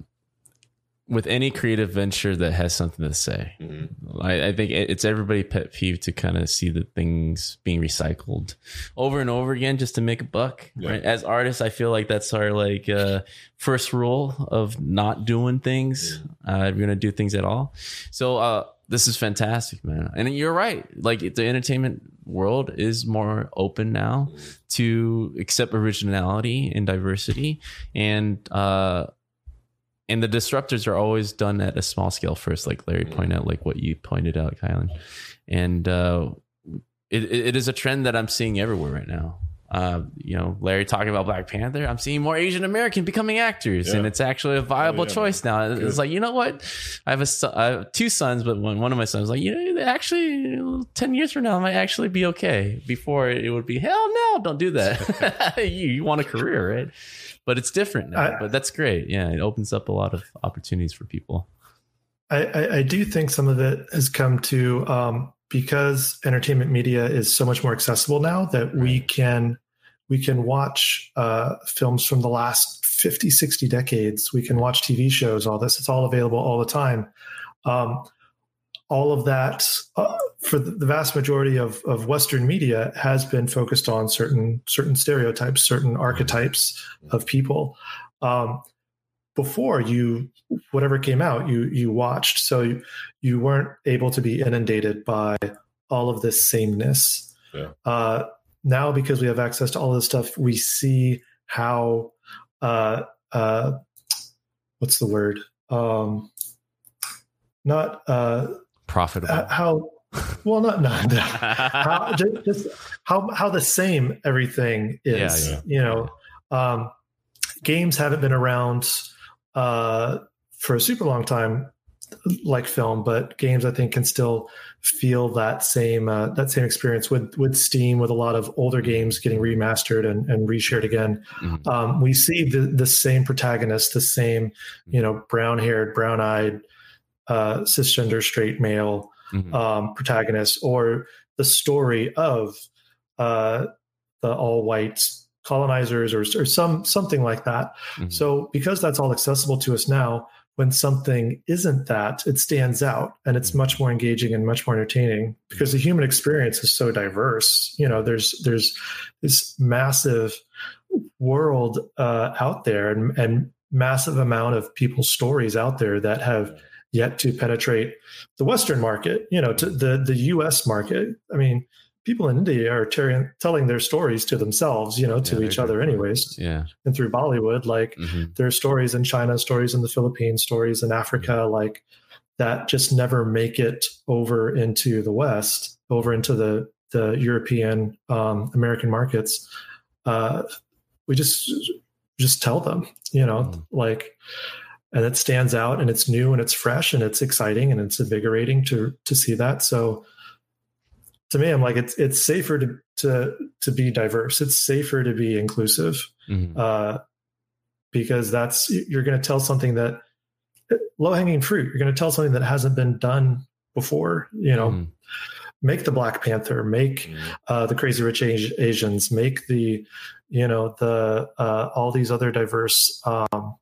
with any creative venture that has something to say. Mm-hmm. I, I, think it's everybody pet peeve to kind of see the things being recycled over and over again just to make a buck. Yeah. Right? As artists, I feel like that's our like uh, first rule of not doing things. Uh, if you're gonna do things at all, so uh, this is fantastic, man. And you're right. Like the entertainment world is more open now mm-hmm. to accept originality and diversity and uh and the disruptors are always done at a small scale first, like Larry pointed out, like what you pointed out, Kylan. And uh, it, it is a trend that I'm seeing everywhere right now. Uh, you know, Larry talking about Black Panther. I'm seeing more Asian American becoming actors, yeah. and it's actually a viable oh, yeah, choice now. Good. It's like you know what? I have a son, I have two sons, but one one of my sons like you know actually ten years from now I might actually be okay. Before it would be hell no, don't do that. you, you want a career, right? But it's different now. I, but that's great. Yeah, it opens up a lot of opportunities for people. I, I, I do think some of it has come to um, because entertainment media is so much more accessible now that we can we can watch uh, films from the last 50 60 decades we can watch tv shows all this it's all available all the time um, all of that uh, for the vast majority of, of Western media has been focused on certain certain stereotypes, certain archetypes of people. Um, before you whatever came out you you watched so you, you weren't able to be inundated by all of this sameness Yeah. uh, now because we have access to all this stuff we see how uh, uh, what's the word um, not uh, Profitable. uh, how well not not how, just, just how how the same everything is Yeah, yeah. you know um games haven't been around uh for a super long time like film but games i think can still feel that same uh, that same experience with with steam with a lot of older games getting remastered and, and reshared again Mhm. um, we see the the same protagonist the same you know brown haired brown eyed uh, cisgender straight male Mhm. um, protagonist or the story of uh, the all white colonizers or, or some something like that. Mhm. So because that's all accessible to us now, when something isn't that, it stands out and it's much more engaging and much more entertaining because the human experience is so diverse. You know, there's there's this massive world uh, out there and, and massive amount of people's stories out there that have yet to penetrate the Western market, you know, to the the U.S. market. I mean, people in India are ter- telling their stories to themselves, you know, to Yeah, each other, anyways, yeah. and through Bollywood. Like, Mhm. there are stories in China, stories in the Philippines, stories in Africa, like that just never make it over into the West, over into the the European um, American markets. Uh, we just just tell them, you know, Mhm. like, and it stands out, and it's new, and it's fresh, and it's exciting, and it's invigorating to to see that. So, to me, I'm like, it's it's safer to to to be diverse. It's safer to be inclusive Mhm. uh, because that's you're going to tell something that low hanging fruit. You're going to tell something that hasn't been done before. You know, Mhm. make the Black Panther, make Mhm. uh, the Crazy Rich Asi- Asians, make the you know the uh, all these other diverse. Um,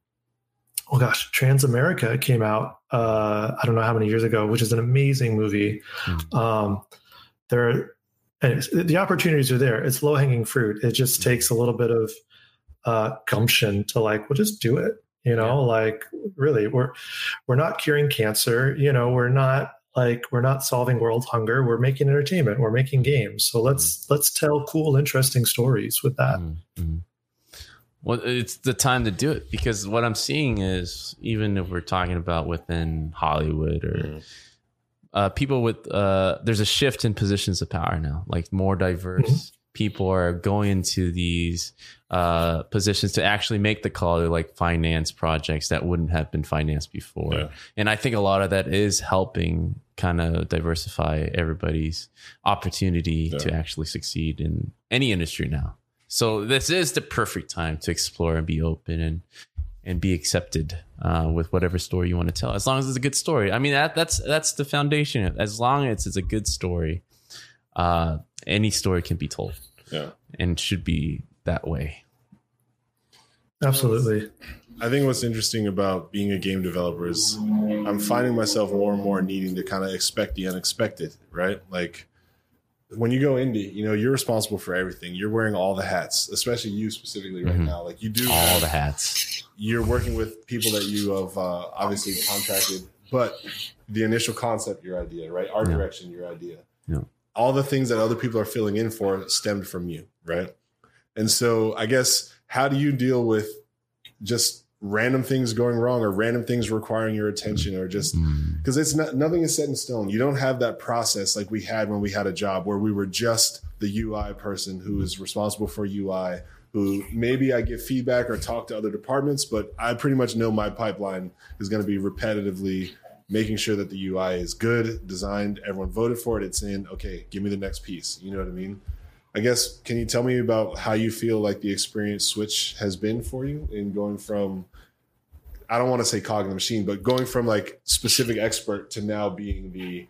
oh gosh, Transamerica came out. Uh, I don't know how many years ago, which is an amazing movie. Mhm. Um, there, anyways, the opportunities are there. It's low hanging fruit. It just takes a little bit of uh, gumption to like, well, just do it. You know, like really, we're we're not curing cancer. You know, we're not like we're not solving world hunger. We're making entertainment. We're making games. So let's let's tell cool, interesting stories with that. Mhm. Well, it's the time to do it because what I'm seeing is even if we're talking about within Hollywood or Mhm. uh, people with uh, there's a shift in positions of power now. Like more diverse people are going into these uh, positions to actually make the call to like finance projects that wouldn't have been financed before. Yeah. And I think a lot of that is helping kind of diversify everybody's opportunity Yeah. to actually succeed in any industry now. So this is the perfect time to explore and be open and and be accepted uh, with whatever story you want to tell, as long as it's a good story. I mean, that that's that's the foundation. As long as it's a good story, uh, any story can be told Yeah. and should be that way. Absolutely. I think what's interesting about being a game developer is I'm finding myself more and more needing to kind of expect the unexpected, right? Like when you go indie, you know, you're responsible for everything. You're wearing all the hats, especially you specifically right Mhm. now. Like you do All the hats. you're working with people that you have uh, obviously contracted, but the initial concept, your idea, right? Art Yeah. direction, your idea. Yeah. All the things that other people are filling in for stemmed from you, right? And so I guess how do you deal with just random things going wrong or random things requiring your attention or just Mm. because it's not nothing is set in stone. You don't have that process like we had when we had a job where we were just the UI person who is responsible for UI. Who maybe I give feedback or talk to other departments, but I pretty much know my pipeline is going to be repetitively making sure that the UI is good, designed, everyone voted for it, it's in. Okay, give me the next piece. You know what I mean? I guess can you tell me about how you feel like the experience switch has been for you in going from I don't want to say cog in the machine, but going from like specific expert to now being the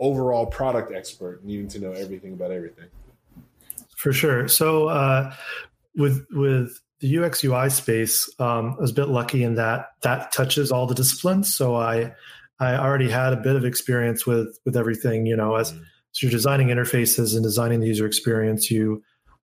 overall product expert, needing to know everything about everything. For sure. So uh, with with the UX UI space, um, I was a bit lucky in that that touches all the disciplines. So I I already had a bit of experience with with everything. You know, as, Mhm. as you're designing interfaces and designing the user experience, you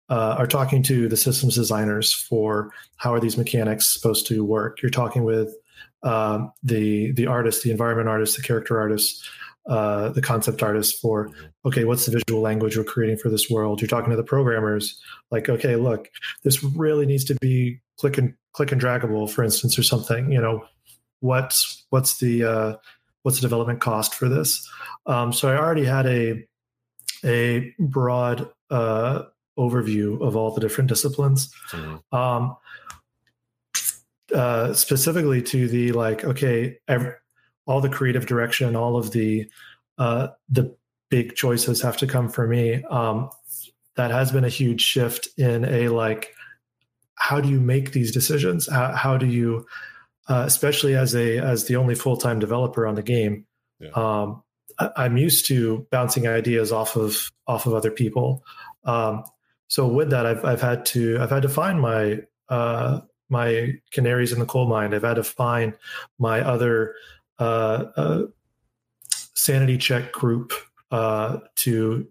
uh, are talking to the systems designers for how are these mechanics supposed to work. You're talking with um, the the artist, the environment artist, the character artist, uh, the concept artist for okay, what's the visual language we're creating for this world? You're talking to the programmers, like okay, look, this really needs to be click and click and draggable, for instance, or something. You know, what's what's the uh, what's the development cost for this? Um, so I already had a a broad uh, overview of all the different disciplines. Mm-hmm. Um, uh, specifically to the like, okay, every, all the creative direction, all of the uh, the big choices have to come from me. Um, that has been a huge shift in a like, how do you make these decisions? How, how do you, uh, especially as a as the only full time developer on the game, yeah. um, I, am used to bouncing ideas off of off of other people. Um, so with that, I've I've had to I've had to find my uh, my canaries in the coal mine. I've had to find my other uh, uh, sanity check group uh, to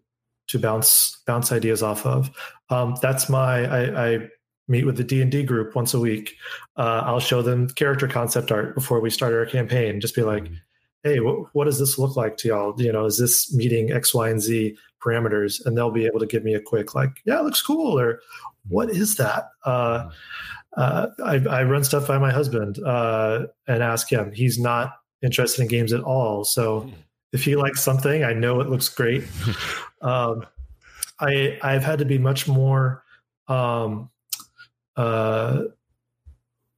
to bounce bounce ideas off of. Um, that's my I, I, meet with the D and D group once a week. Uh, I'll show them character concept art before we start our campaign. Just be like, mm-hmm. "Hey, what, what does this look like to y'all? You know, is this meeting X, Y, and Z parameters?" And they'll be able to give me a quick like, "Yeah, it looks cool," or "What is that?" Uh, I, I, run stuff by my husband uh, and ask him. He's not interested in games at all. So hmm. if he likes something, I know it looks great. um, I I've had to be much more um, uh,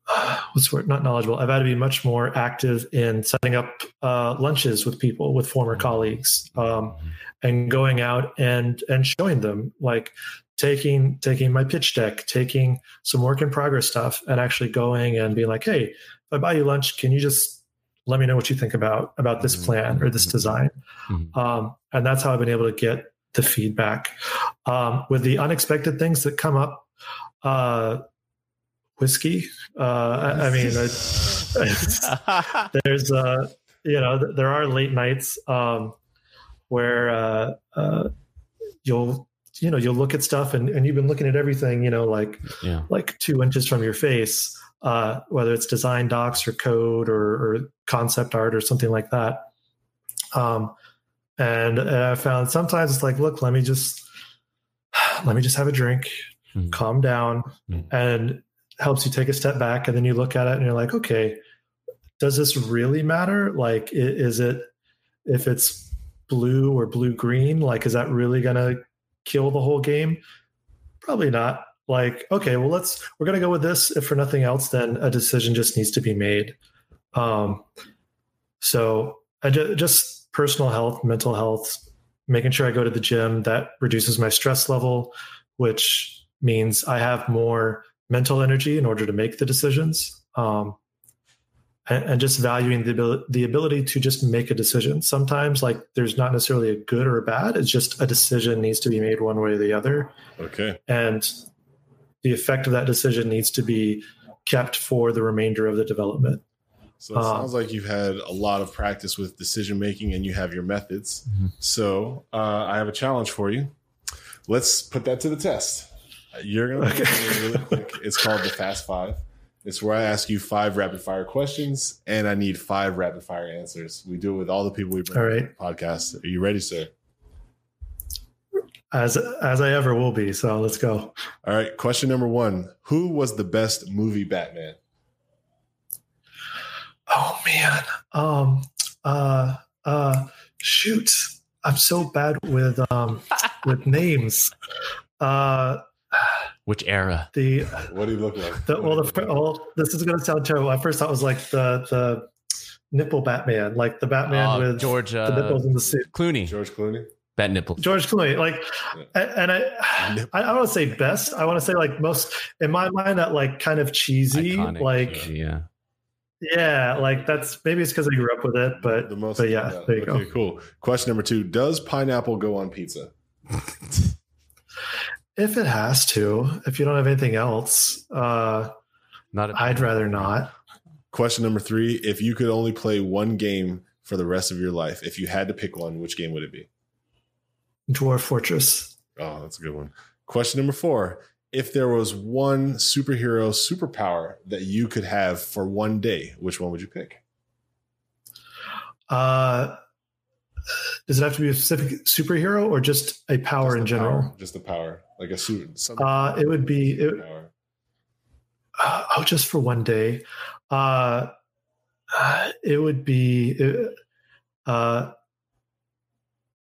what's the word? Not knowledgeable. I've had to be much more active in setting up uh, lunches with people, with former hmm. colleagues, um, hmm. and going out and and showing them like taking taking my pitch deck, taking some work in progress stuff, and actually going and being like, "Hey, if I buy you lunch, can you just let me know what you think about about this mm-hmm. plan or this mm-hmm. design?" Mm-hmm. Um, and that's how I've been able to get the feedback. Um, with the unexpected things that come up, uh, whiskey. Uh, I, I, mean, there's uh, you know there are late nights um, where uh, uh, you'll you know you'll look at stuff and, and you've been looking at everything you know like yeah. like two inches from your face uh, whether it's design docs or code or, or concept art or something like that um, and i found sometimes it's like look let me just let me just have a drink mm-hmm. calm down mm-hmm. and helps you take a step back and then you look at it and you're like okay does this really matter like is it if it's blue or blue green like is that really going to kill the whole game? Probably not. Like, okay, well, let's we're gonna go with this. If for nothing else, then a decision just needs to be made. Um, so I just, just personal health, mental health, making sure I go to the gym that reduces my stress level, which means I have more mental energy in order to make the decisions. Um, and, and just valuing the ability, the ability to just make a decision. Sometimes, like, there's not necessarily a good or a bad. It's just a decision needs to be made one way or the other. Okay. And the effect of that decision needs to be kept for the remainder of the development. So it um, sounds like you've had a lot of practice with decision making and you have your methods. Mm-hmm. So uh, I have a challenge for you. Let's put that to the test. You're going to okay. really quick. It's called the Fast Five. It's where I ask you five rapid fire questions and I need five rapid fire answers. We do it with all the people we bring all right. on the podcast. Are you ready, sir? As as I ever will be. So let's go. All right. Question number one. Who was the best movie Batman? Oh man. Um uh uh shoot. I'm so bad with um with names. Uh which era? The what do you look like? The, well, the, well, this is going to sound terrible. I first thought it was like the the nipple Batman, like the Batman uh, with George uh, the nipples in the suit. Clooney, George Clooney, bat nipple, George Clooney, like, yeah. and I, I don't want to say best. I want to say like most in my mind that like kind of cheesy, Iconic, like yeah. Yeah, like that's maybe it's because I grew up with it, but the most. But yeah, yeah. there you okay, go. Cool. Question number two: Does pineapple go on pizza? If it has to, if you don't have anything else, uh, not. I'd rather not. Question number three: If you could only play one game for the rest of your life, if you had to pick one, which game would it be? Dwarf Fortress. Oh, that's a good one. Question number four: if there was one superhero superpower that you could have for one day, which one would you pick? Uh, does it have to be a specific superhero or just a power Just in general? power, just the power, like a suit. Uh, it would be it, uh, oh, just for one day. Uh, uh, it would be it, uh,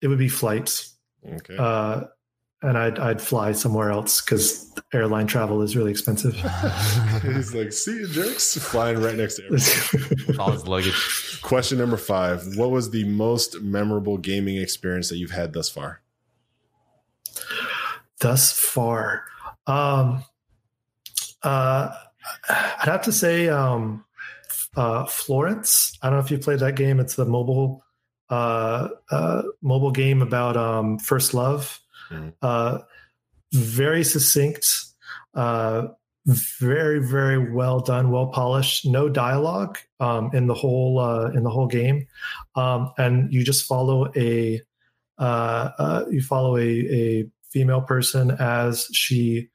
it would be flights. Okay. And I'd I'd fly somewhere else because airline travel is really expensive. He's like, see you jerks, flying right next to everyone. All his luggage. Question number five. What was the most memorable gaming experience that you've had thus far? thus far. Um, uh, I'd have to say um, uh, Florence. I don't know if you played that game. It's the mobile uh, uh, mobile game about um, first love. Mhm. Uh, very succinct. Uh, very very well done well polished no dialogue um, in the whole uh, in the whole game um, and you just follow a uh, uh, you follow a, a female person as she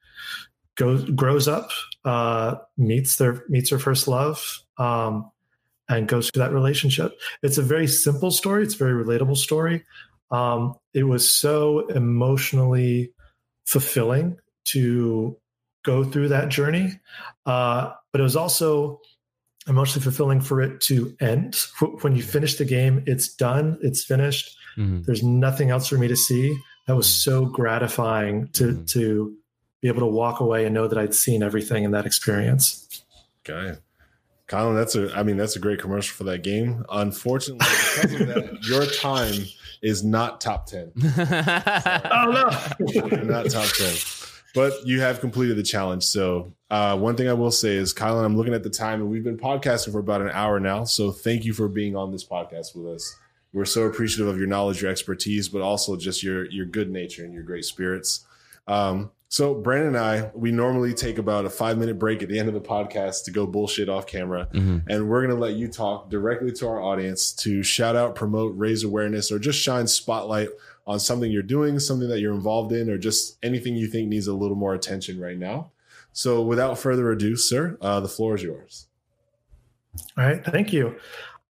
goes grows up, uh, meets their meets her first love, um, and goes through that relationship. It's a very simple story. It's a very relatable story. Um, it was so emotionally fulfilling to go through that journey, uh, but it was also emotionally fulfilling for it to end. When you finish the game, it's done. It's finished Mhm. there's nothing else for me to see that was so gratifying to Mhm. to be able to walk away and know that i'd seen everything in that experience Okay. Colin, that's a I mean, that's a great commercial for that game. Unfortunately, because of that, your time is not top 10. oh no not top 10. But you have completed the challenge. So, uh, one thing I will say is, Kylan, I'm looking at the time and we've been podcasting for about an hour now. So, thank you for being on this podcast with us. We're so appreciative of your knowledge, your expertise, but also just your your good nature and your great spirits. Um, so, Brandon and I, we normally take about a five minute break at the end of the podcast to go bullshit off camera. Mhm. And we're going to let you talk directly to our audience to shout out, promote, raise awareness, or just shine spotlight on something you're doing, something that you're involved in, or just anything you think needs a little more attention right now. So, without further ado, sir, uh, the floor is yours. all right thank you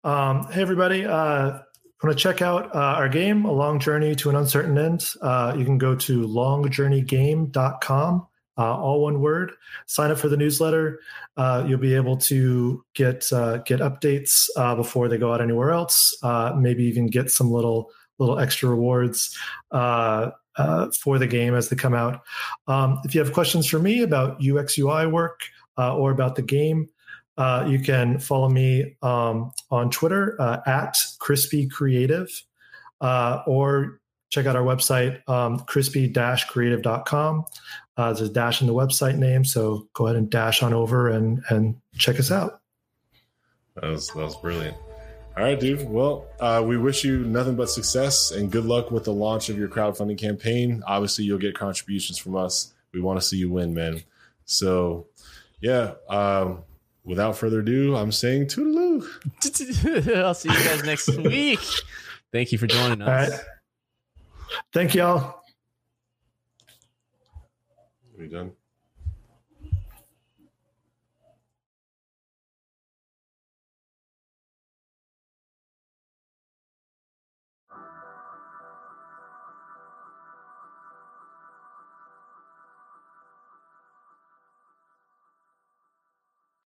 um, hey everybody uh, want to check out uh, our game a long journey to an uncertain end. Uh, you can go to longjourneygame.com uh, all one word sign up for the newsletter. Uh, you'll be able to get uh, get updates uh, before they go out anywhere else. Uh, maybe even get some little little extra rewards uh, uh, for the game as they come out. Um, if you have questions for me about ux ui work uh, or about the game uh, you can follow me um, on Twitter uh, at Crispy Creative uh, or check out our website, um, crispy-creative.com. Uh, there's a dash in the website name, so go ahead and dash on over and, and check us out. That was that was brilliant. All right, dude. Well, uh, we wish you nothing but success and good luck with the launch of your crowdfunding campaign. Obviously, you'll get contributions from us. We want to see you win, man. So, yeah. Um, without further ado, I'm saying toodaloo. I'll see you guys next week. Thank you for joining us. All right. Thank y'all. Are We done?